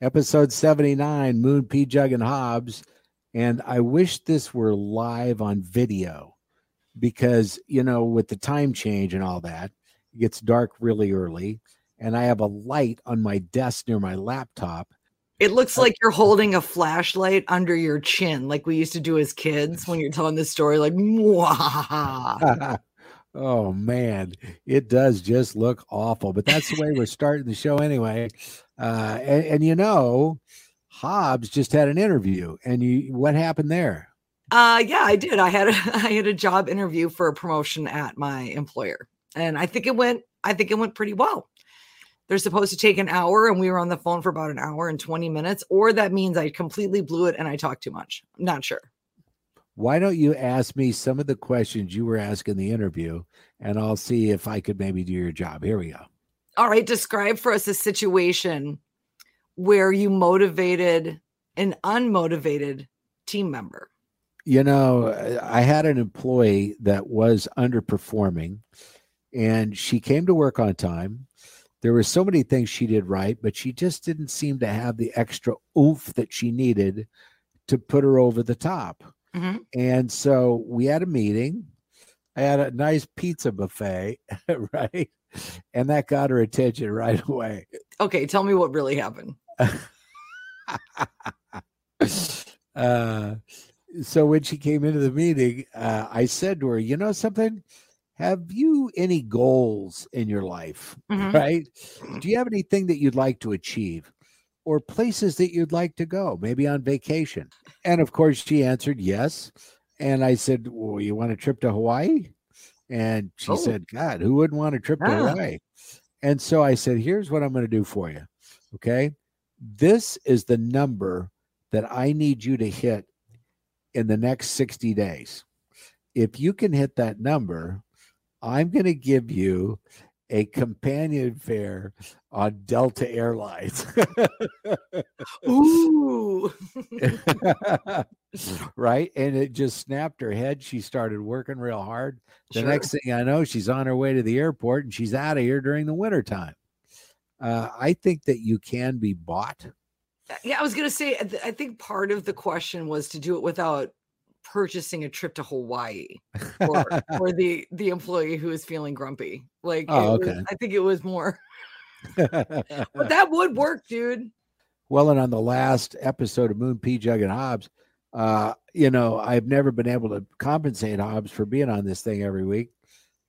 episode 79, Moon, Pjugg, and Hobbs. And I wish this were live on video because, you know, with the time change and all that, it gets dark really early. And I have a light on my desk near my laptop. It looks like you're holding a flashlight under your chin, like we used to do as kids when you're telling this story, like. oh man, it does just look awful. But that's the way we're starting the show anyway. Uh, and, and you know, Hobbs just had an interview, and you what happened there? Uh yeah, I did. I had a I had a job interview for a promotion at my employer. And I think it went I think it went pretty well. They're supposed to take an hour and we were on the phone for about an hour and 20 minutes or that means I completely blew it and I talked too much. I'm not sure. Why don't you ask me some of the questions you were asking the interview and I'll see if I could maybe do your job. Here we go. All right, describe for us a situation where you motivated an unmotivated team member? You know, I had an employee that was underperforming and she came to work on time. There were so many things she did right, but she just didn't seem to have the extra oomph that she needed to put her over the top. Mm-hmm. And so we had a meeting. I had a nice pizza buffet, right? And that got her attention right away. Okay, tell me what really happened. uh, so when she came into the meeting, uh, I said to her, "You know something? Have you any goals in your life? Mm-hmm. Right? Do you have anything that you'd like to achieve?" Or places that you'd like to go, maybe on vacation. And of course, she answered yes. And I said, Well, you want a trip to Hawaii? And she oh. said, God, who wouldn't want a trip to Hawaii? And so I said, Here's what I'm going to do for you. Okay. This is the number that I need you to hit in the next 60 days. If you can hit that number, I'm going to give you a companion fare on Delta Airlines. Ooh. right. And it just snapped her head. She started working real hard. The sure. next thing I know, she's on her way to the airport and she's out of here during the wintertime. Uh, I think that you can be bought. Uh, yeah, I was going to say, I think part of the question was to do it without purchasing a trip to Hawaii or, or the the employee who is feeling grumpy. Like, oh, okay. Was, I think it was more, but that would work, dude. Well, and on the last episode of Moon Pjugg and Hobbs, uh, you know, I've never been able to compensate Hobbs for being on this thing every week.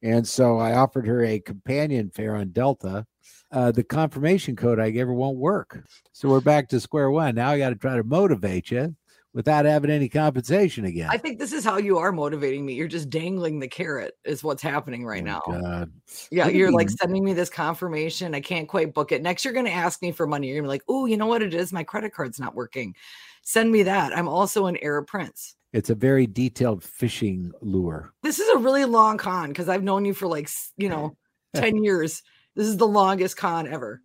And so I offered her a companion fare on Delta. Uh, the confirmation code I gave her won't work. So we're back to square one. Now I got to try to motivate you without having any compensation again. I think this is how you are motivating me. You're just dangling the carrot, is what's happening right oh, now. God. Yeah, you're like sending me this confirmation. I can't quite book it. Next, you're going to ask me for money. You're going to be like, oh, you know what it is? My credit card's not working. Send me that. I'm also an Arab prince. It's a very detailed fishing lure. This is a really long con because I've known you for like, you know, 10 years. This is the longest con ever.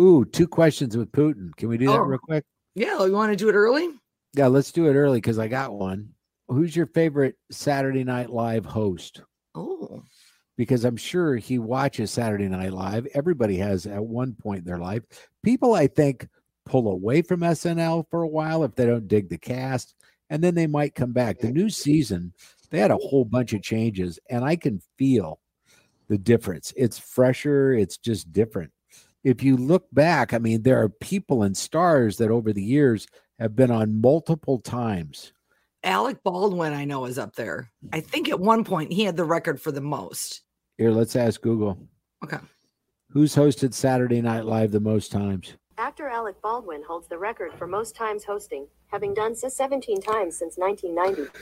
Ooh, two questions with Putin. Can we do that oh, real quick? Yeah, oh, you want to do it early? Yeah, let's do it early because I got one. Who's your favorite Saturday Night Live host? Oh, because I'm sure he watches Saturday Night Live. Everybody has at one point in their life. People, I think, pull away from SNL for a while if they don't dig the cast, and then they might come back. The new season, they had a whole bunch of changes, and I can feel the difference. It's fresher, it's just different. If you look back, I mean, there are people and stars that over the years have been on multiple times. Alec Baldwin, I know, is up there. I think at one point he had the record for the most. Here, let's ask Google. Okay. Who's hosted Saturday Night Live the most times? Actor Alec Baldwin holds the record for most times hosting, having done so 17 times since 1990.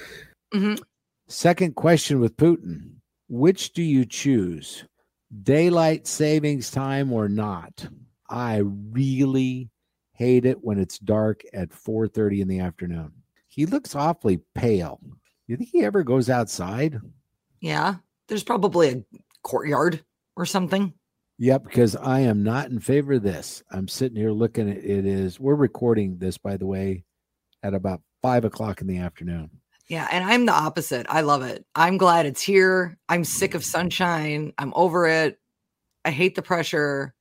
Mm-hmm. Second question with Putin Which do you choose, daylight savings time or not? I really hate it when it's dark at 4:30 in the afternoon. He looks awfully pale. You think he ever goes outside? Yeah, there's probably a courtyard or something. Yep, because I am not in favor of this. I'm sitting here looking at it is we're recording this by the way at about five o'clock in the afternoon. Yeah, and I'm the opposite. I love it. I'm glad it's here. I'm sick of sunshine. I'm over it. I hate the pressure.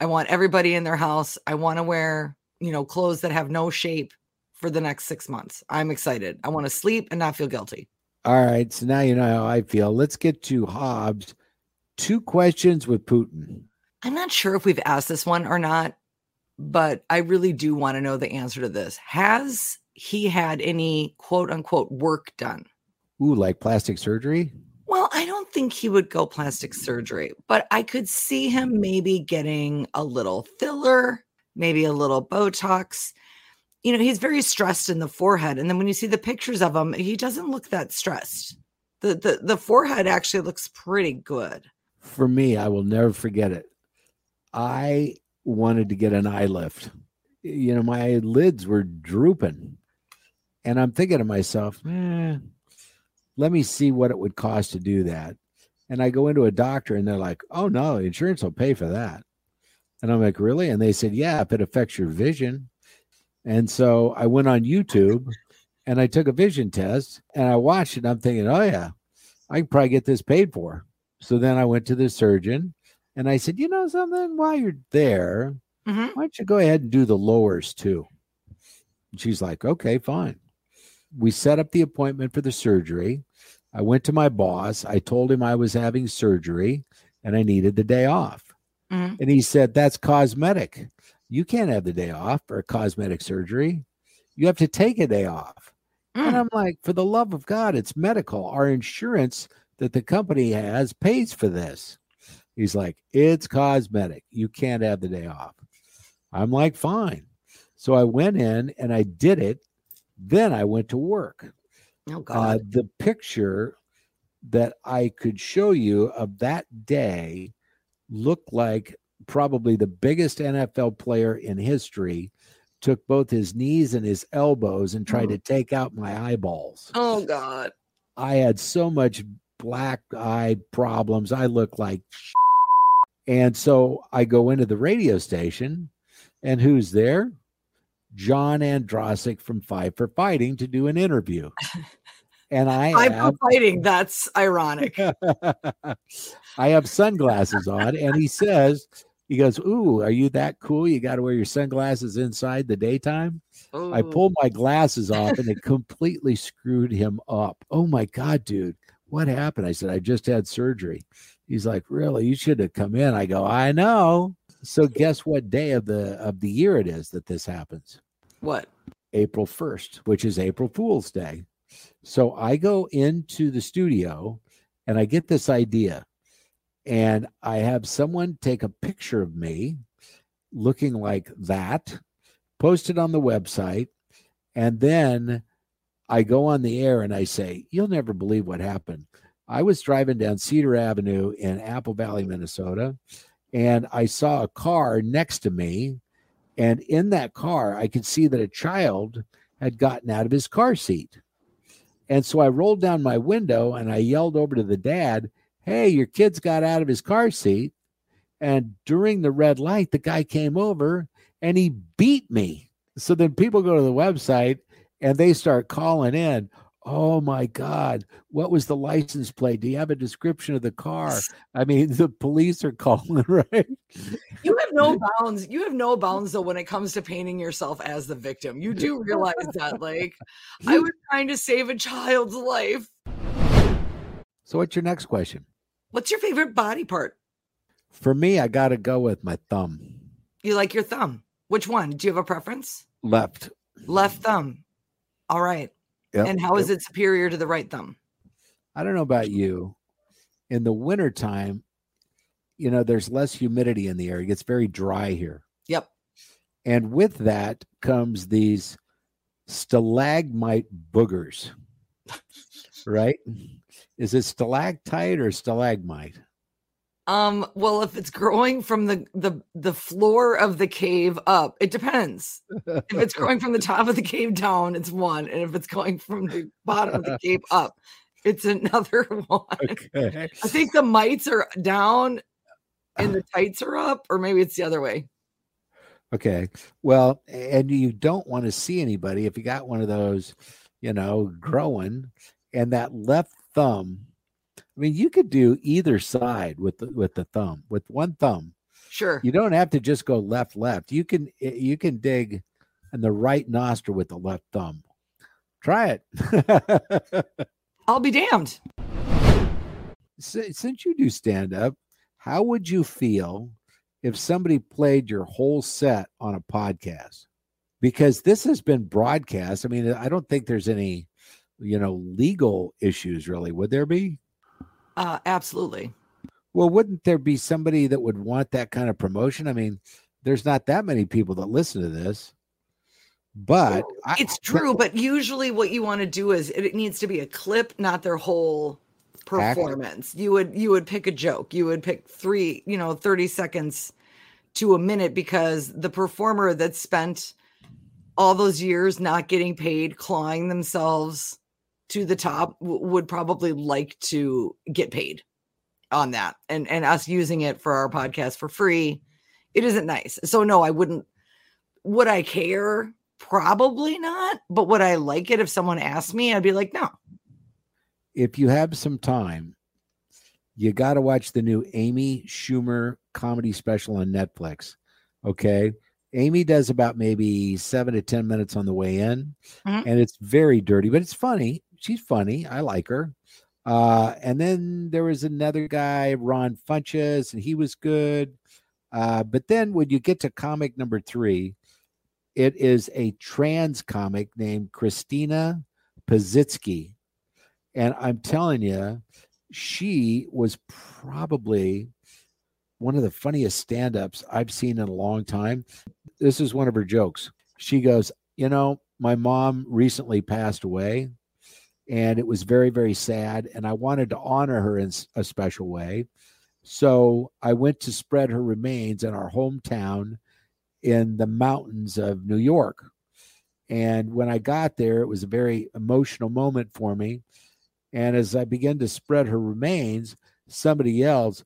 I want everybody in their house. I want to wear, you know, clothes that have no shape for the next six months. I'm excited. I want to sleep and not feel guilty. All right. So now you know how I feel. Let's get to Hobbs. Two questions with Putin. I'm not sure if we've asked this one or not, but I really do want to know the answer to this. Has he had any quote unquote work done? Ooh, like plastic surgery? Well, I don't think he would go plastic surgery, but I could see him mm. maybe getting a little filler, maybe a little Botox. You know, he's very stressed in the forehead. And then when you see the pictures of him, he doesn't look that stressed. The the, the forehead actually looks pretty good. For me, I will never forget it. I wanted to get an eye lift. You know, my lids were drooping. And I'm thinking to myself, eh, let me see what it would cost to do that. And I go into a doctor and they're like, oh, no, insurance will pay for that. And I'm like, really? And they said, yeah, if it affects your vision. And so I went on YouTube and I took a vision test and I watched it. I'm thinking, oh, yeah, I can probably get this paid for. So then I went to the surgeon and I said, you know something, while you're there, mm-hmm. why don't you go ahead and do the lowers too? And she's like, okay, fine we set up the appointment for the surgery. I went to my boss. I told him I was having surgery and I needed the day off. Mm-hmm. And he said, That's cosmetic. You can't have the day off for a cosmetic surgery. You have to take a day off. Mm. And I'm like, For the love of God, it's medical. Our insurance that the company has pays for this. He's like, It's cosmetic. You can't have the day off. I'm like, Fine. So I went in and I did it then I went to work. Oh, uh, God. Uh, the picture that I could show you of that day looked like probably the biggest NFL player in history took both his knees and his elbows and tried oh. to take out my eyeballs. Oh, God. I had so much black eye problems. I look like and so I go into the radio station, and who's there? John Ondrasik from Five for Fighting to do an interview. And I Five have, for Fighting, that's ironic. I have sunglasses on, and he says, he goes, Ooh, are you that cool? You got to wear your sunglasses inside the daytime. Ooh. I oh. pulled my glasses off and it completely screwed him up. Oh my God, dude, what happened? I said, I just had surgery. He's like, Really? You should have come in. I go, I know. So guess what day of the of the year it is that this happens? What? April 1st, which is April Fool's Day. So I go into the studio and I get this idea. And I have someone take a picture of me looking like that, post it on the website, and then I go on the air and I say, You'll never believe what happened. I was driving down Cedar Avenue in Apple Valley, Minnesota and I saw a car next to me. And in that car, I could see that a child had gotten out of his car seat. And so I rolled down my window and I yelled over to the dad, Hey, your kid's got out of his car seat. And during the red light, the guy came over and he beat me. So then people go to the website and they start calling in. Oh my God. What was the license plate? Do you have a description of the car? I mean, the police are calling, right? You have no bounds. You have no bounds, though, when it comes to painting yourself as the victim. You do realize that. Like, I was trying to save a child's life. So, what's your next question? What's your favorite body part? For me, I got to go with my thumb. You like your thumb? Which one? Do you have a preference? Left. Left thumb. All right. Yep, and how yep. is it superior to the right thumb? I don't know about you. In the wintertime, you know, there's less humidity in the air. It gets very dry here. Yep. And with that comes these stalagmite boogers. right? Is it stalactite or stalagmite? Um, well, if it's growing from the the the floor of the cave up, it depends. if it's growing from the top of the cave down, it's one, and if it's going from the bottom of the cave up, it's another one. Okay. I think the mites are down and the tights are up, or maybe it's the other way. Okay. Well, and you don't want to see anybody if you got one of those, you know, growing, and that left thumb I mean, you could do either side with the, with the thumb, with one thumb. Sure. You don't have to just go left, left. You can eh, you can dig in the right nostril with the left thumb. Try it. I'll be damned. Since you do stand up, how would you feel if somebody played your whole set on a podcast? Because this has been broadcast. I mean, I don't think there's any, you know, legal issues really. Would there be? Uh, absolutely. Well, wouldn't there be somebody that would want that kind of promotion? I mean, there's not that many people that listen to this. But it's I, true, but usually what you want to do is it needs to be a clip, not their whole performance. You would you would pick a joke. You would pick 3, you know, 30 seconds to a minute because the performer that spent all those years not getting paid, clawing themselves to the top w- would probably like to get paid on that and and us using it for our podcast for free. It isn't nice. So no i wouldn't would i care? Probably not. But would i like it if someone asked me? I'd be like no. If you have some time you got to watch the new amy schumer comedy special on netflix okay? Amy does about maybe seven to ten minutes on the way in mm-hmm. and it's very dirty but it's funny she's funny i like her uh, and then there was another guy, Ron Funches, and he was good. Uh, but then when you get to comic number three, it is a trans comic named Christina Pazsitzky. And I'm telling you, she was probably one of the funniest stand ups I've seen in a long time. This is one of her jokes. She goes, You know, my mom recently passed away and it was very very sad and i wanted to honor her in a special way. So i went to spread her remains in our hometown in the mountains of new york. And when i got there it was a very emotional moment for me. And as i began to spread her remains somebody yells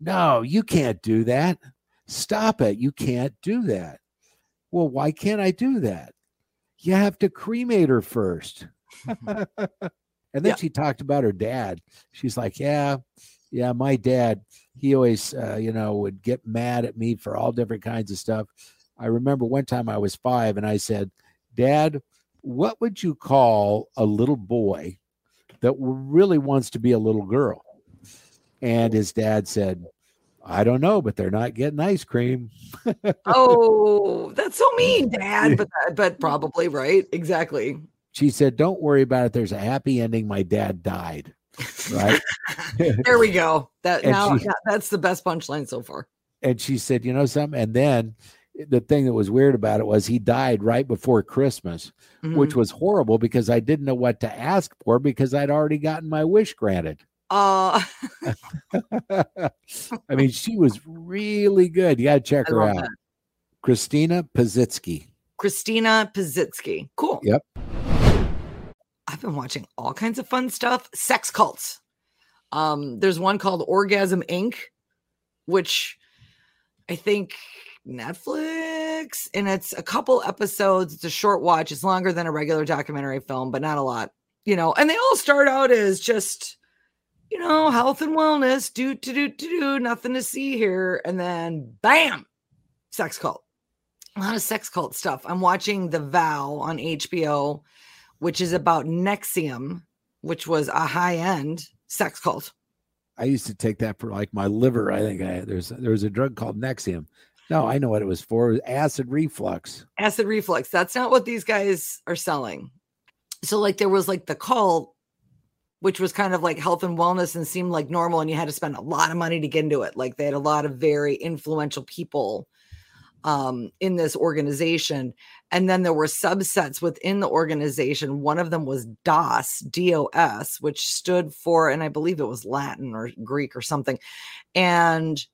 no you can't do that. Stop it. You can't do that. Well why can't i do that? You have to cremate her first and then yeah. she talked about her dad. She's like, "Yeah, yeah, my dad. He always, uh, you know, would get mad at me for all different kinds of stuff." I remember one time I was five, and I said, "Dad, what would you call a little boy that really wants to be a little girl?" And his dad said, I don't know, but they're not getting ice cream. oh, that's so mean, Dad. But but probably right, exactly she said, Don't worry about it. There's a happy ending. My dad died. Right. there we go. That now she, that's the best punchline so far. And she said, You know something? And then the thing that was weird about it was he died right before Christmas, mm-hmm. which was horrible because I didn't know what to ask for because I'd already gotten my wish granted. Uh I mean, she was really good. You got to check I her out. That. Christina Pazsitzky. Christina Pazsitzky. Cool. Yep. I've been watching all kinds of fun stuff. Sex cults. Um, there's one called Orgasm Inc., which I think Netflix, and it's a couple episodes. It's a short watch. It's longer than a regular documentary film, but not a lot, you know. And they all start out as just, you know, health and wellness, do to do to do, nothing to see here, and then bam, sex cult. A lot of sex cult stuff. I'm watching The Vow on HBO which is about NXIVM, which was a high end sex cult. I used to take that for like my liver. I think I, there's there was a drug called Nexium. No, I know what it was for. It was acid reflux. Acid reflux. That's not what these guys are selling. So like there was like the cult, which was kind of like health and wellness and seemed like normal, and you had to spend a lot of money to get into it. Like they had a lot of very influential people um, in this organization. And then there were subsets within the organization. One of them was DOS, DOS, which stood for, and I believe it was Latin or Greek or something. And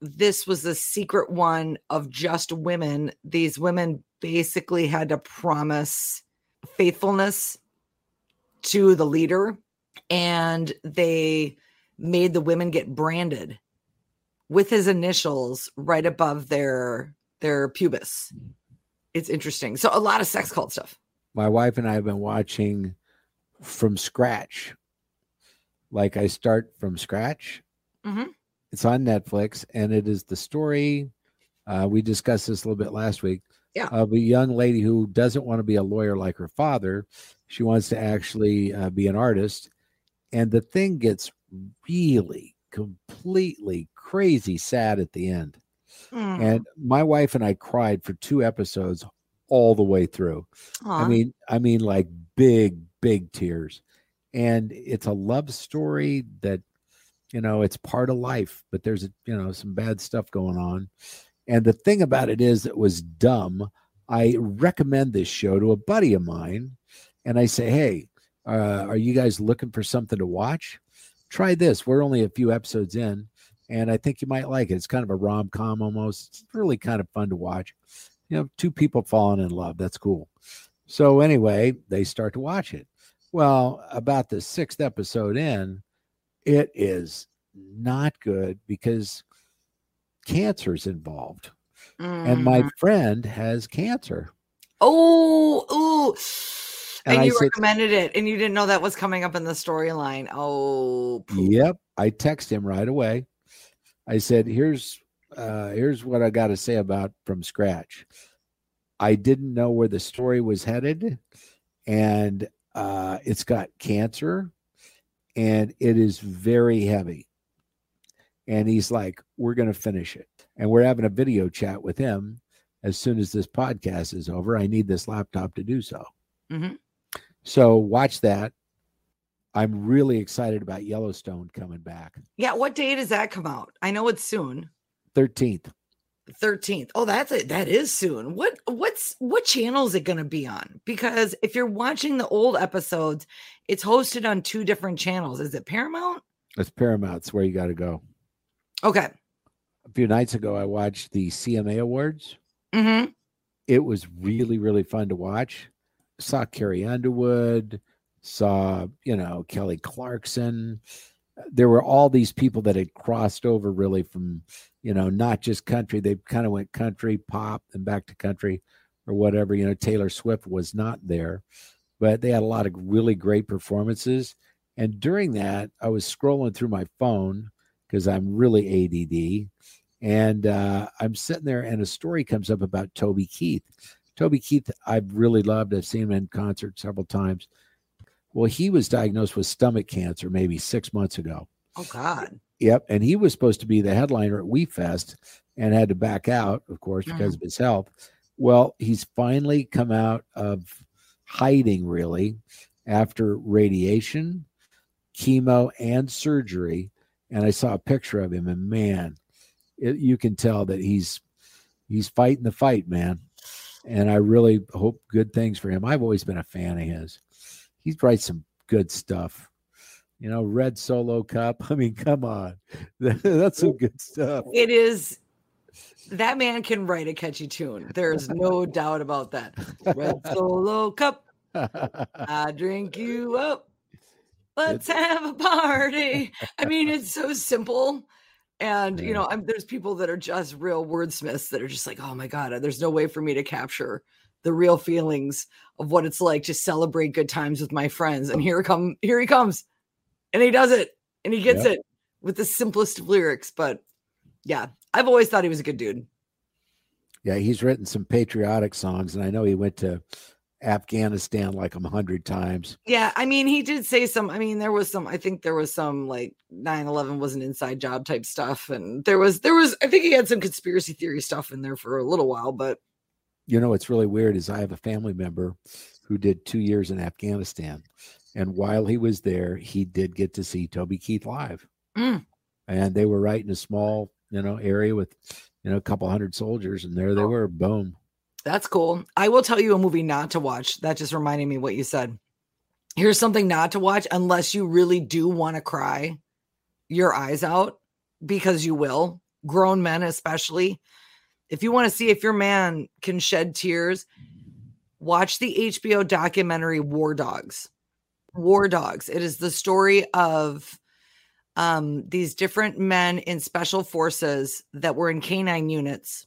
this was the secret one of just women. These women basically had to promise faithfulness to the leader, and they made the women get branded with his initials right above their their pubis. It's interesting. So a lot of sex cult stuff. My wife and I have been watching from scratch. Like I start from scratch. Mm-hmm. It's on Netflix, and it is the story. Uh, we discussed this a little bit last week. Yeah. Of a young lady who doesn't want to be a lawyer like her father. She wants to actually uh, be an artist. And the thing gets really completely crazy sad at the end. Mm. And my wife and I cried for two episodes all the way through. I mean, I mean, like big, big tears. And it's a love story that, you know, it's part of life, but there's, you know, some bad stuff going on. And the thing about it is, it was dumb. I recommend this show to a buddy of mine, and I say, "Hey, uh, are you guys looking for something to watch? Try this. We're only a few episodes in, and I think you might like it. It's kind of a rom com almost. It's really kind of fun to watch. You know, two people falling in love. That's cool. So anyway, they start to watch it. Well, about the sixth episode in, it is not good because cancer's involved. And my Mm. friend has cancer. oh, ooh. And And, you said- recommended it, and you didn't know that was coming up in the storyline. Oh. Yep. I text him right away. I said, here's uh here's what I got to say about from scratch. I didn't know where the story was headed and uh it's got cancer and it is very heavy. And he's like, we're going to finish it. And we're having a video chat with him as soon as this podcast is over. I need this laptop to do so. Mhm. So watch that. I'm really excited about Yellowstone coming back. Yeah. What day does that come out? I know it's soon. 13th. 13th. Oh, that's it. That is soon. What what's what channel is it going to be on? Because if you're watching the old episodes, it's hosted on two different channels. Is it Paramount? It's Paramount's where you got to go. Okay. A few nights ago, I watched the CMA Awards. Mm-hmm. It was really, really fun to watch. Saw Carrie Underwood, saw, you know, Kelly Clarkson. There were all these people that had crossed over really from, you know, not just country. They kind of went country, pop, and back to country or whatever. You know, Taylor Swift was not there, but they had a lot of really great performances. And during that, I was scrolling through my phone because I'm really ADD. And uh, I'm sitting there, and a story comes up about Toby Keith. Toby Keith, I've really loved. I've seen him in concert several times. Well, he was diagnosed with stomach cancer maybe six months ago. Oh God. Yep. And he was supposed to be the headliner at We Fest and had to back out, of course, mm. because of his health. Well, he's finally come out of hiding really after radiation, chemo, and surgery. And I saw a picture of him, and man, it, you can tell that he's he's fighting the fight, man. And I really hope good things for him. I've always been a fan of his. He writes some good stuff. You know, Red Solo Cup. I mean, come on. That's some good stuff. It is that man can write a catchy tune. There's no doubt about that. Red Solo Cup, I drink you up. Let's have a party. I mean, it's so simple. And you know, I'm, there's people that are just real wordsmiths that are just like, oh my god, uh, there's no way for me to capture the real feelings of what it's like to celebrate good times with my friends. And here come, here he comes, and he does it, and he gets it with the simplest of lyrics. But yeah, I've always thought he was a good dude. Yeah, he's written some patriotic songs, and I know he went to Afghanistan like a hundred times. Yeah, I mean, he did say some. I mean, there was some. I think there was some like 9-11 was an inside job type stuff, and there was there was. I think he had some conspiracy theory stuff in there for a little while, but You know what's really weird is I have a family member who did two years in Afghanistan, and while he was there, he did get to see Toby Keith live, Mm. and they were right in a small, you know, area with, you know, a couple hundred soldiers, and there they Oh. were. Boom. That's cool. I will tell you a movie not to watch. That just reminded me what you said. Here's something not to watch unless you really do want to cry your eyes out because you will. Grown men, especially. If you want to see if your man can shed tears, watch the HBO documentary War Dogs. War Dogs. It is the story of um, these different men in special forces that were in canine units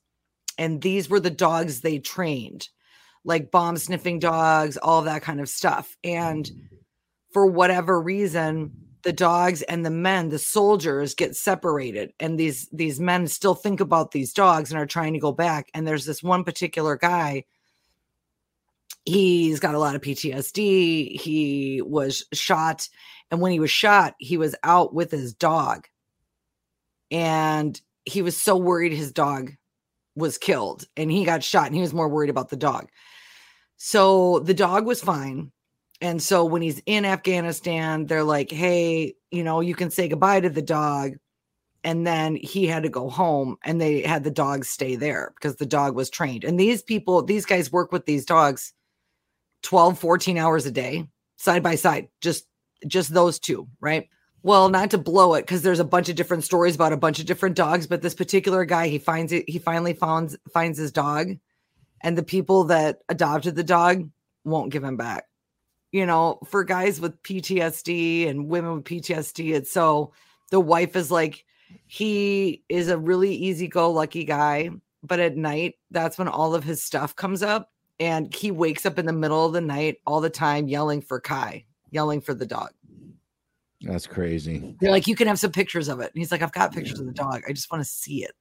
and these were the dogs they trained like bomb sniffing dogs all that kind of stuff. And for whatever reason the dogs and the men the soldiers get separated and these these men still think about these dogs and are trying to go back. And there's this one particular guy he's got a lot of PTSD he was shot and when he was shot he was out with his dog. And he was so worried his dog was killed and he got shot and he was more worried about the dog so the dog was fine and so when he's in Afghanistan, they're like, hey, you know, you can say goodbye to the dog. And then he had to go home and they had the dog stay there because the dog was trained. And these people, these guys work with these dogs 12, 14 hours a day, side by side, just just those two, right? Well, not to blow it because there's a bunch of different stories about a bunch of different dogs, but this particular guy, he finds it, he finally finds finds his dog, and the people that adopted the dog won't give him back you know, for guys with PTSD and women with PTSD, it's so the wife is like, he is a really easy go lucky guy, but at night, that's when all of his stuff comes up. And he wakes up in the middle of the night all the time yelling for Kai, yelling for the dog. That's crazy. They're like, you can have some pictures of it. And he's like, I've got pictures of the dog. I just want to see it.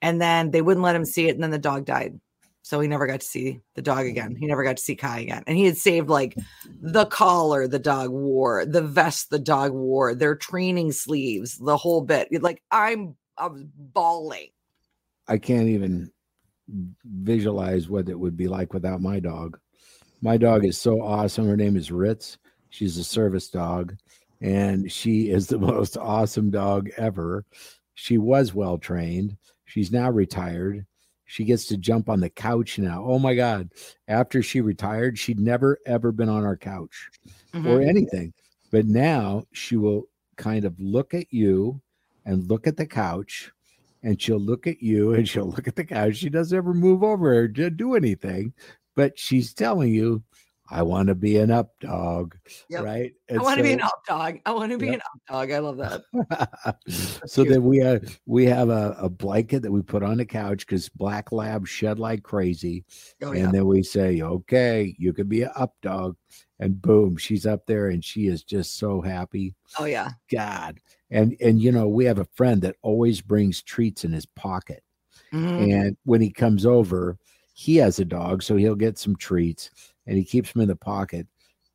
And then they wouldn't let him see it. And then the dog died. So he never got to see the dog again. Mm. He never got to see Kai again. And he had saved like the collar the dog wore, the vest the dog wore, their training sleeves, the whole bit. Like I'm I was bawling. I can't even visualize what it would be like without my dog. My dog mm. is so awesome. Her name is Ritz. She's a service dog and she is the most awesome dog ever. She was well trained. She's now retired she gets to jump on the couch now. Oh my God. After she retired, she'd never, ever been on our couch mm-hmm. or anything. But now she will kind of look at you and look at the couch and she'll look at you and she'll look at the couch. She doesn't ever move over or do anything, but she's telling you, I want to be an up dog, yep. right? And I want so, to be an up dog. I want to be yep. an up dog. I love that. so then we have we have a, a blanket that we put on the couch because black labs shed like crazy, oh, and then we say, "Okay, you can be an up dog," and boom, she's up there, and she is just so happy. Oh yeah, God, and and you know we have a friend that always brings treats in his pocket, mm-hmm. and when he comes over, he has a dog, so he'll get some treats and he keeps them in the pocket.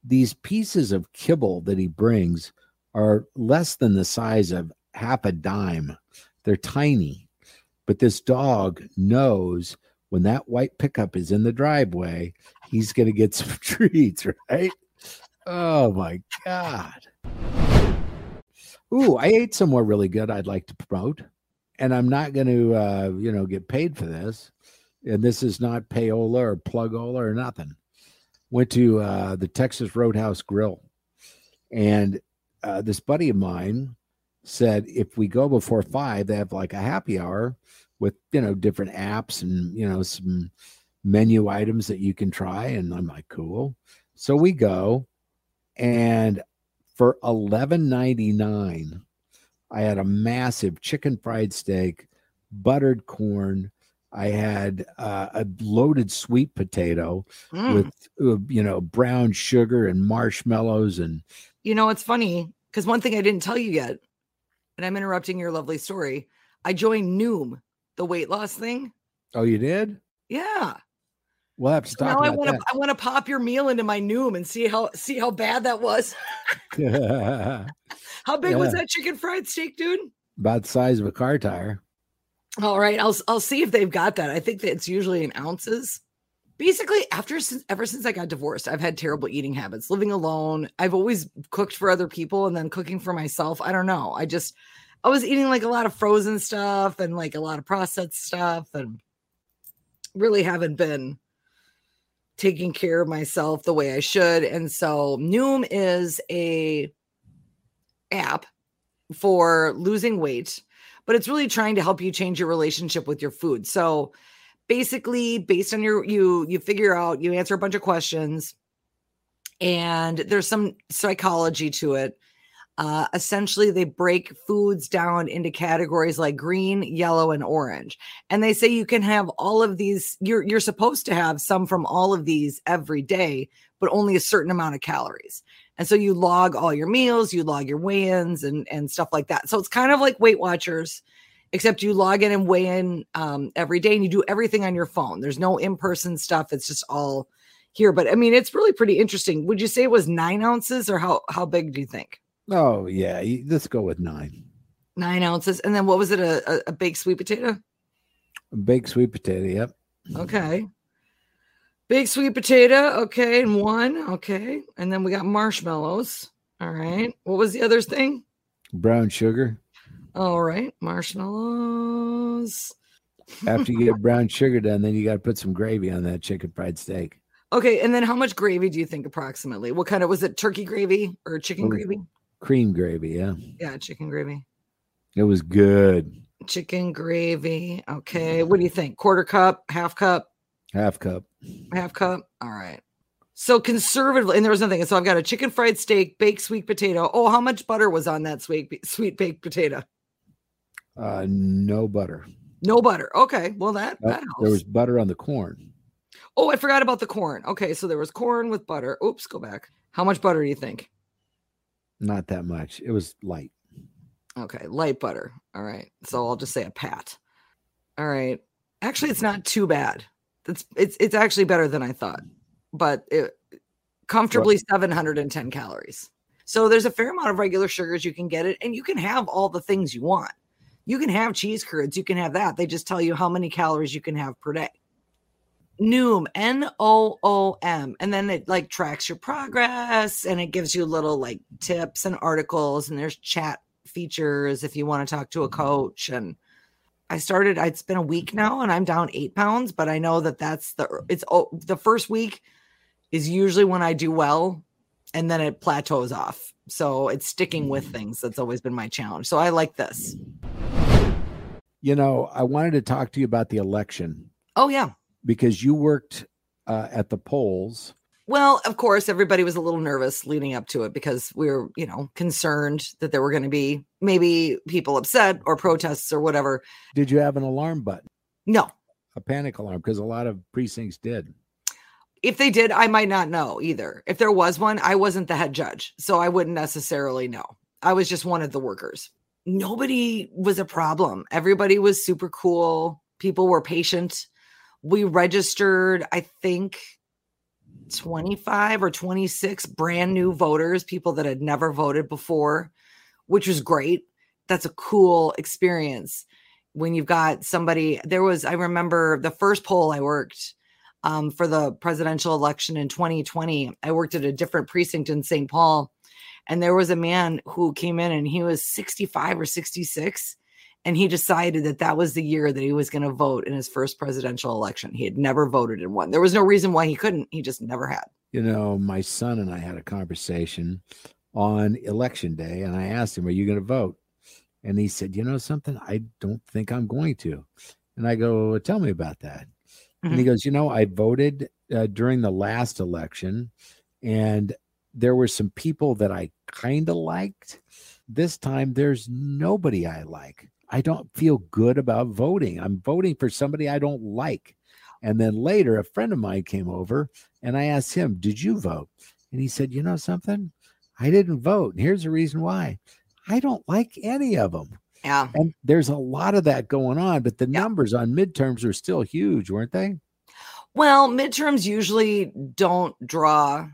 These pieces of kibble that he brings are less than the size of half a dime. They're tiny, but this dog knows when that white pickup is in the driveway, he's going to get some treats, right? Oh my God. Ooh, I ate somewhere really good I'd like to promote. And I'm not going to, uh, you know, get paid for this. And this is not payola or plugola or nothing went to uh, the Texas Roadhouse Grill, and uh, this buddy of mine said if we go before five, they have like a happy hour with you know different apps and you know some menu items that you can try. And I'm like, cool. So we go, and for eleven ninety nine, I had a massive chicken fried steak, buttered corn, I had uh, a loaded sweet potato mm. with uh, you know brown sugar and marshmallows and you know it's funny because one thing I didn't tell you yet, and I'm interrupting your lovely story. I joined Noom, the weight loss thing. Oh, you did? Yeah. We'll have to now I want to I want to pop your meal into my Noom and see how see how bad that was. how big yeah. was that chicken fried steak, dude? About the size of a car tire. All right, I'll I'll see if they've got that. I think that it's usually in ounces. Basically, after since ever since I got divorced, I've had terrible eating habits. Living alone, I've always cooked for other people and then cooking for myself. I don't know. I just I was eating like a lot of frozen stuff and like a lot of processed stuff and really haven't been taking care of myself the way I should. And so Noom is a app for losing weight but it's really trying to help you change your relationship with your food. So basically, based on your you you figure out, you answer a bunch of questions, and there's some psychology to it. Uh, essentially, they break foods down into categories like green, yellow, and orange. And they say you can have all of these. You're you're supposed to have some from all of these every day, but only a certain amount of calories. And so you log all your meals, you log your weigh-ins and and stuff like that. So it's kind of like Weight Watchers, except you log in and weigh in um, every day and you do everything on your phone. There's no in-person stuff. It's just all here. But I mean, it's really pretty interesting. Would you say it was nine ounces or how how big do you think? Oh yeah, let's go with nine. Nine ounces, and then what was it? A, a, a baked sweet potato. A baked sweet potato. Yep. Okay. Baked sweet potato. Okay, and one. Okay, and then we got marshmallows. All right. What was the other thing? Brown sugar. All right, marshmallows. After you get brown sugar done, then you got to put some gravy on that chicken fried steak. Okay, and then how much gravy do you think approximately? What kind of was it? Turkey gravy or chicken oh, gravy? Cream gravy, yeah. Yeah, chicken gravy. It was good. Chicken gravy. Okay. What do you think? Quarter cup, half cup? Half cup. Half cup. All right. So conservatively, and there was nothing. So I've got a chicken fried steak, baked sweet potato. Oh, how much butter was on that sweet sweet baked potato? Uh, no butter. No butter. Okay. Well, that, that there was butter on the corn. Oh, I forgot about the corn. Okay, so there was corn with butter. Oops, go back. How much butter do you think? Not that much. It was light. Okay, light butter. All right. So I'll just say a pat. All right. Actually, it's not too bad. It's it's it's actually better than I thought. But it comfortably 710 calories. So there's a fair amount of regular sugars you can get it and you can have all the things you want. You can have cheese curds, you can have that. They just tell you how many calories you can have per day. Noom, N O O M. And then it like tracks your progress and it gives you little like tips and articles. And there's chat features if you want to talk to a mm-hmm. coach. And I started, it's been a week now and I'm down eight pounds, but I know that that's the, it's oh, the first week is usually when I do well and then it plateaus off. So it's sticking with things. That's always been my challenge. So I like this. You know, I wanted to talk to you about the election. Oh, yeah because you worked uh, at the polls. Well, of course, everybody was a little nervous leading up to it because we were, you know, concerned that there were going to be maybe people upset or protests or whatever. Did you have an alarm button? No. A panic alarm because a lot of precincts did. If they did, I might not know either. If there was one, I wasn't the head judge, so I wouldn't necessarily know. I was just one of the workers. Nobody was a problem. Everybody was super cool. People were patient we registered, I think, 25 or 26 brand new voters, people that had never voted before, which was great. That's a cool experience when you've got somebody. There was, I remember the first poll I worked um, for the presidential election in 2020. I worked at a different precinct in St. Paul, and there was a man who came in and he was 65 or 66 and he decided that that was the year that he was going to vote in his first presidential election. He had never voted in one. There was no reason why he couldn't. He just never had. You know, my son and I had a conversation on election day, and I asked him, Are you going to vote? And he said, You know something? I don't think I'm going to. And I go, well, Tell me about that. Mm-hmm. And he mm-hmm. goes, You know, I voted uh, during the last election, and there were some people that I kind of liked. This time, there's nobody I like. I don't feel good about voting. I'm voting for somebody I don't like. And then later, a friend of mine came over and I asked him, Did you vote? And he said, You know something? I didn't vote. And here's the reason why I don't like any of them. Yeah. And there's a lot of that going on, but the yeah. numbers on midterms are still huge, weren't they? Well, midterms usually don't draw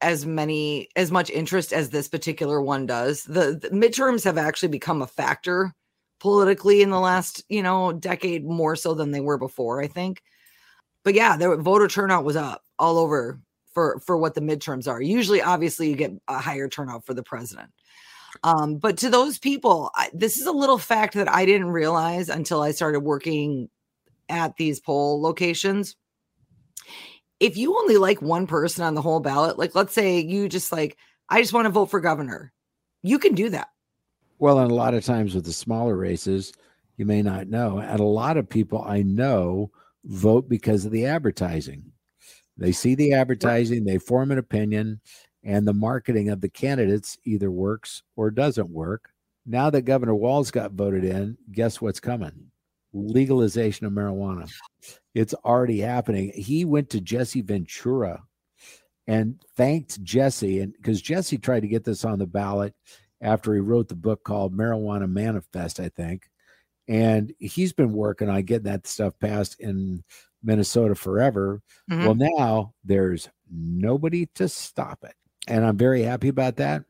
as many as much interest as this particular one does. The, the midterms have actually become a factor politically in the last, you know, decade more so than they were before, I think. But yeah, the voter turnout was up all over for for what the midterms are. Usually obviously you get a higher turnout for the president. Um, but to those people, I, this is a little fact that I didn't realize until I started working at these poll locations. If you only like one person on the whole ballot, like let's say you just like, I just want to vote for governor, you can do that. Well, and a lot of times with the smaller races, you may not know. And a lot of people I know vote because of the advertising. They see the advertising, they form an opinion, and the marketing of the candidates either works or doesn't work. Now that Governor Walz got voted in, guess what's coming? Legalization of marijuana. It's already happening. He went to Jesse Ventura and thanked Jesse. And because Jesse tried to get this on the ballot after he wrote the book called Marijuana Manifest, I think. And he's been working on getting that stuff passed in Minnesota forever. Mhm. Well, now there's nobody to stop it. And I'm very happy about that.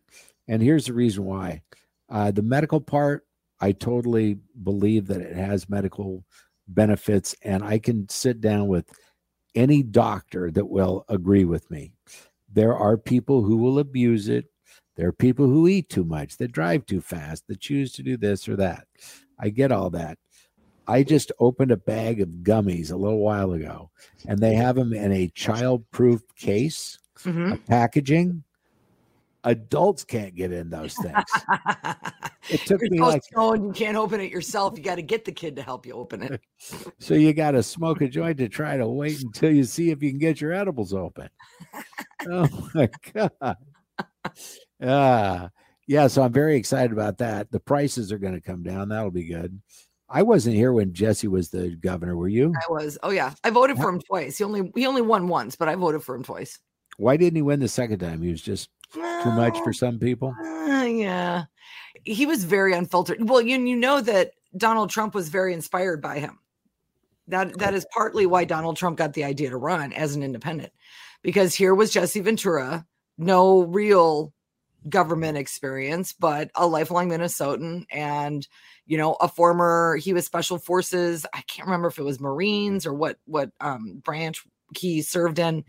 And here's the reason why uh, the medical part, I totally believe that it has medical benefits, and I can sit down with any doctor that will agree with me. There are people who will abuse it. There are people who eat too much, that drive too fast, that choose to do this or that. I get all that. I just opened a bag of gummies a little while ago, and they have them in a child-proof case, Mhm. a packaging. Adults can't get in those things. It took You're me so like stoned, you can't open it yourself. You got to get the kid to help you open it. so you got to smoke a joint to try to wait until you see if you can get your edibles open. oh my god. Ah, yeah, so I'm very excited about that. The prices are going to come down. That'll be good. I wasn't here when Jesse was the governor, were you? I was. Oh yeah, I voted for him twice. He only he only won once, but I voted for him twice. Why didn't he win the second time? He was just too much for some people. Uh, yeah, he was very unfiltered. Well, you you know that Donald Trump was very inspired by him. That that is partly why Donald Trump got the idea to run as an independent, because here was Jesse Ventura, no real government experience, but a lifelong Minnesotan and you know a former he was special forces. I can't remember if it was Marines or what what um branch he served in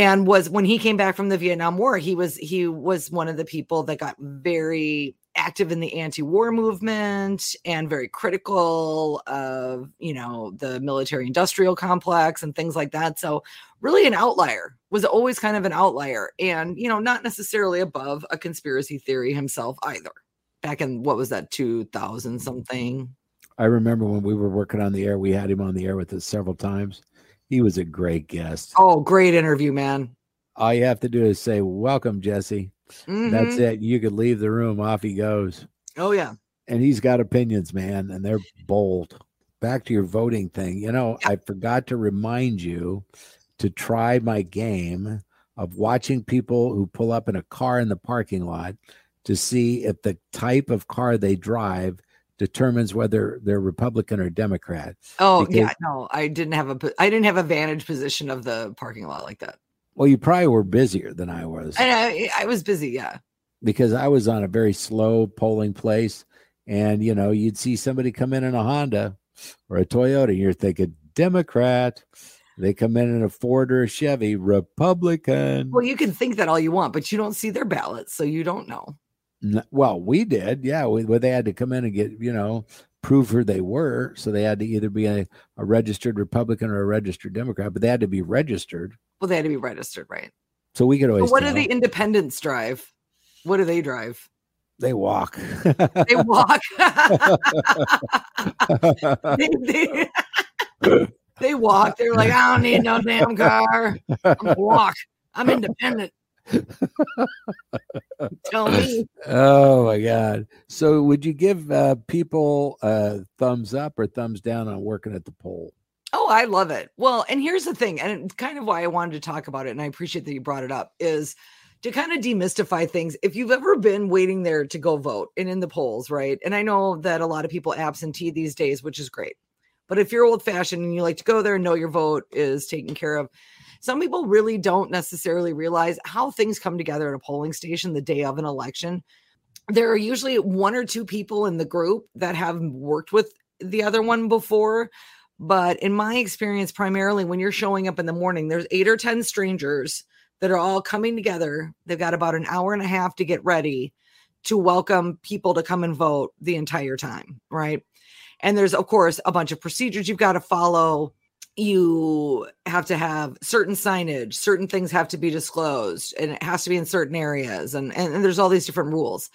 and was when he came back from the Vietnam War, he was he was one of the people that got very active in the anti-war movement and very critical of you know the military industrial complex and things like that. So really an outlier was always kind of an outlier and you know not necessarily above a conspiracy theory himself either. Back in what was that 2000 something? I remember when we were working on the air, we had him on the air with us several times. He was a great guest. Oh, great interview, man. All you have to do is say, Welcome, Jesse. That's Mhm. it. You could leave the room. Off he goes. Oh yeah. and he's got opinions, man, and they're bold. Back to your voting thing. You know, I forgot to remind you to try my game of watching people who pull up in a car in the parking lot to see if the type of car they drive determines whether they're Republican or Democrat. Oh yeah, no, I didn't have a I didn't have a vantage position of the parking lot like that. Well, you probably were busier than I was And I, I was busy, yeah. because I was on a very slow polling place. And, you know, you'd see somebody come in in a Honda or a Toyota, and you're thinking, Democrat. They come in in a Ford or a Chevy, Republican. Well, you can think that all you want, but you don't see their ballots, so you don't know. Well, we did. Yeah. We, well, they had to come in and get, you know, prove who they were. So they had to either be a, a registered Republican or a registered Democrat, but they had to be registered. Well, they had to be registered, right? So we could But always what do the independents drive? What do they drive? they walk. They walk. they, they, they walk. They're like, I don't need no damn car. I'm gonna walk. I'm independent. Tell me. Oh my God. So would you give uh, people a thumbs up or thumbs down on working at the poll? Oh, I love it. Well, and here's the thing, and kind of why I wanted to talk about it, and I appreciate that you brought it up, is to kind of demystify things. If you've ever been waiting there to go vote and in the polls, right? And I know that a lot of people absentee these days, which is great. But if you're old fashioned and you like to go there and know your vote is taken care of, some people really don't necessarily realize how things come together at a polling station the day of an election. There are usually one or two people in the group that have worked with the other one before. But in my experience, primarily when you're showing up in the morning, there's eight or 10 strangers that are all coming together. They've got about an hour and a half to get ready to welcome people to come and vote the entire time. Right. And there's, of course, a bunch of procedures you've got to follow. You have to have certain signage, certain things have to be disclosed, and it has to be in certain areas. And, and, and there's all these different rules.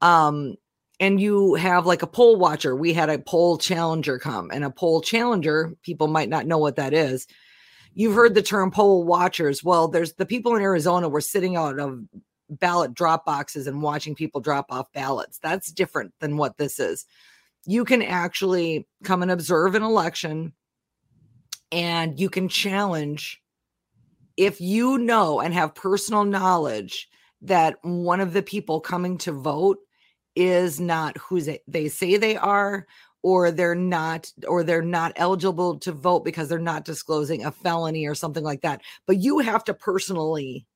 Um, and you have like a poll watcher. We had a poll challenger come, and a poll challenger, people might not know what that is. You've heard the term poll watchers. Well, there's the people in Arizona were sitting out of ballot drop boxes and watching people drop off ballots. That's different than what this is. You can actually come and observe an election and you can challenge if you know and have personal knowledge that one of the people coming to vote is not who they say they are or they're not or they're not eligible to vote because they're not disclosing a felony or something like that. But you have to personally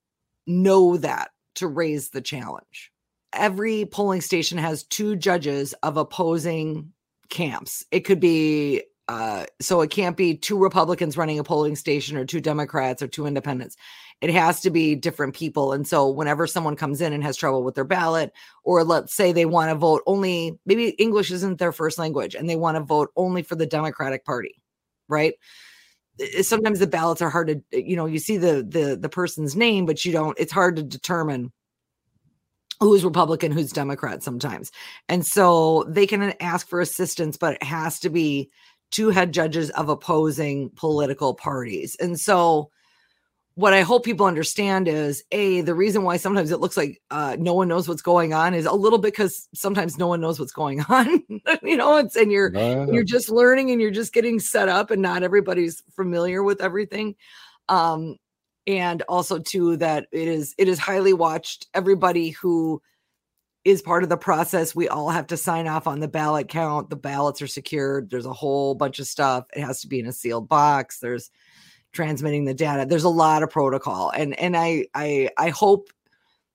know that to raise the challenge. Every polling station has two judges of opposing camps. It could be uh, so it can't be two Republicans running a polling station or two Democrats or two independents. It has to be different people. And so whenever someone comes in and has trouble with their ballot, or let's say they want to vote only, maybe English isn't their first language and they want to vote only for the Democratic Party, right? Sometimes the ballots are hard to, you know, you see the the the person's name, but you don't, it's hard to determine who's Republican, who's Democrat sometimes. And so they can ask for assistance, but it has to be two head judges of opposing political parties. And so, what I hope people understand is a the reason why sometimes it looks like uh, no one knows what's going on is a little bit because sometimes no one knows what's going on. you know, it's and you're you're just learning and you're just getting set up, and not everybody's familiar with everything. Um, and also too that it is it is highly watched. Everybody who is part of the process. We all have to sign off on the ballot count. The ballots are secured. There's a whole bunch of stuff. It has to be in a sealed box. There's transmitting the data. There's a lot of protocol, and and I I I hope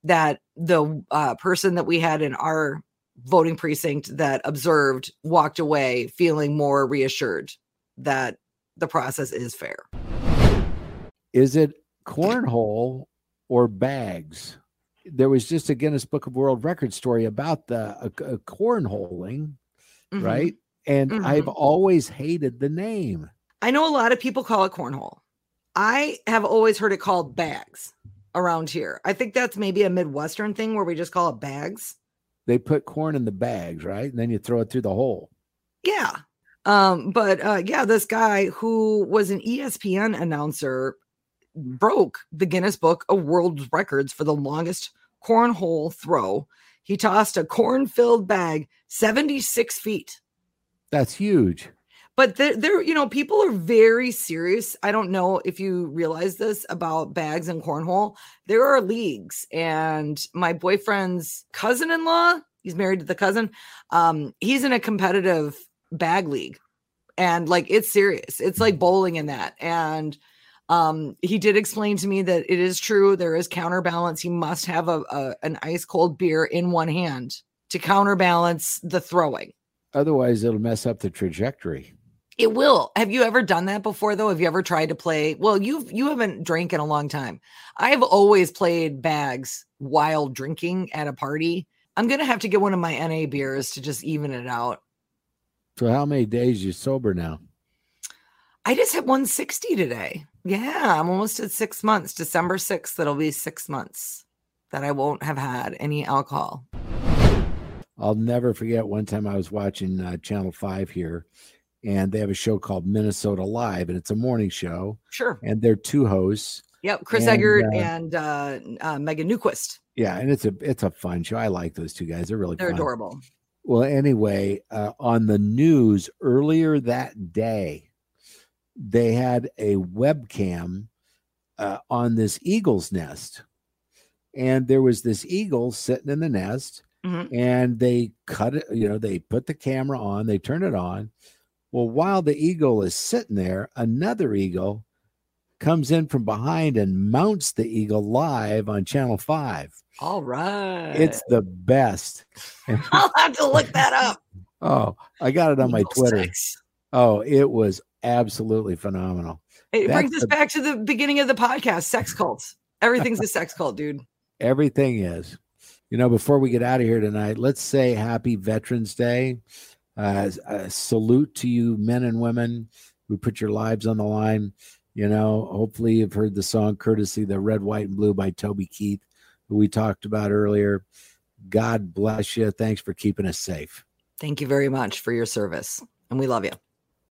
that the uh, person that we had in our voting precinct that observed walked away feeling more reassured that the process is fair. Is it cornhole or bags? There was just a Guinness Book of World Record story about the uh, uh, cornholing, mm-hmm. right? And mm-hmm. I've always hated the name. I know a lot of people call it cornhole. I have always heard it called bags around here. I think that's maybe a Midwestern thing where we just call it bags. They put corn in the bags, right? And then you throw it through the hole. Yeah. Um, but uh, yeah, this guy who was an ESPN announcer broke the Guinness Book of World Records for the longest cornhole throw. He tossed a corn filled bag 76 feet. That's huge. But there, there, you know, people are very serious. I don't know if you realize this about bags and cornhole. There are leagues, and my boyfriend's cousin in law, he's married to the cousin, um, he's in a competitive bag league. And like it's serious. It's like bowling in that. And um, he did explain to me that it is true there is counterbalance. He must have a, a an ice cold beer in one hand to counterbalance the throwing. Otherwise, it'll mess up the trajectory. It will. Have you ever done that before though? Have you ever tried to play? Well, you've you haven't drank in a long time. I've always played bags while drinking at a party. I'm gonna have to get one of my NA beers to just even it out. So how many days you sober now? I just hit 160 today. Yeah, I'm almost at six months. December 6th, it'll be six months that I won't have had any alcohol. I'll never forget one time I was watching uh, Channel 5 here, and they have a show called Minnesota Live, and it's a morning show. Sure. And they're two hosts. Yep, Chris and, Egert uh, and uh, uh, Megan Newquist. Yeah, and it's a it's a fun show. I like those two guys. They're really they're fun. adorable. Well, anyway, uh, on the news earlier that day, they had a webcam uh, on this eagle's nest. And there was this eagle sitting in the nest, mm-hmm. and they cut it, you know, they put the camera on, they turn it on. Well, while the eagle is sitting there, another eagle comes in from behind and mounts the eagle live on channel 5 all right it's the best i'll have to look that up oh i got it on eagle my twitter oh it was absolutely phenomenal. It That's brings us back to the beginning of the podcast sex cults. Everything's a sex cult, dude. Everything is. You know, before we get out of here tonight, let's say happy Veterans Day. Uh, a salute to you, men and women who put your lives on the line. You know, hopefully you've heard the song courtesy the Red, White, and Blue by Toby Keith, who we talked about earlier. God bless you. Thanks for keeping us safe. Thank you very much for your service. And we love you.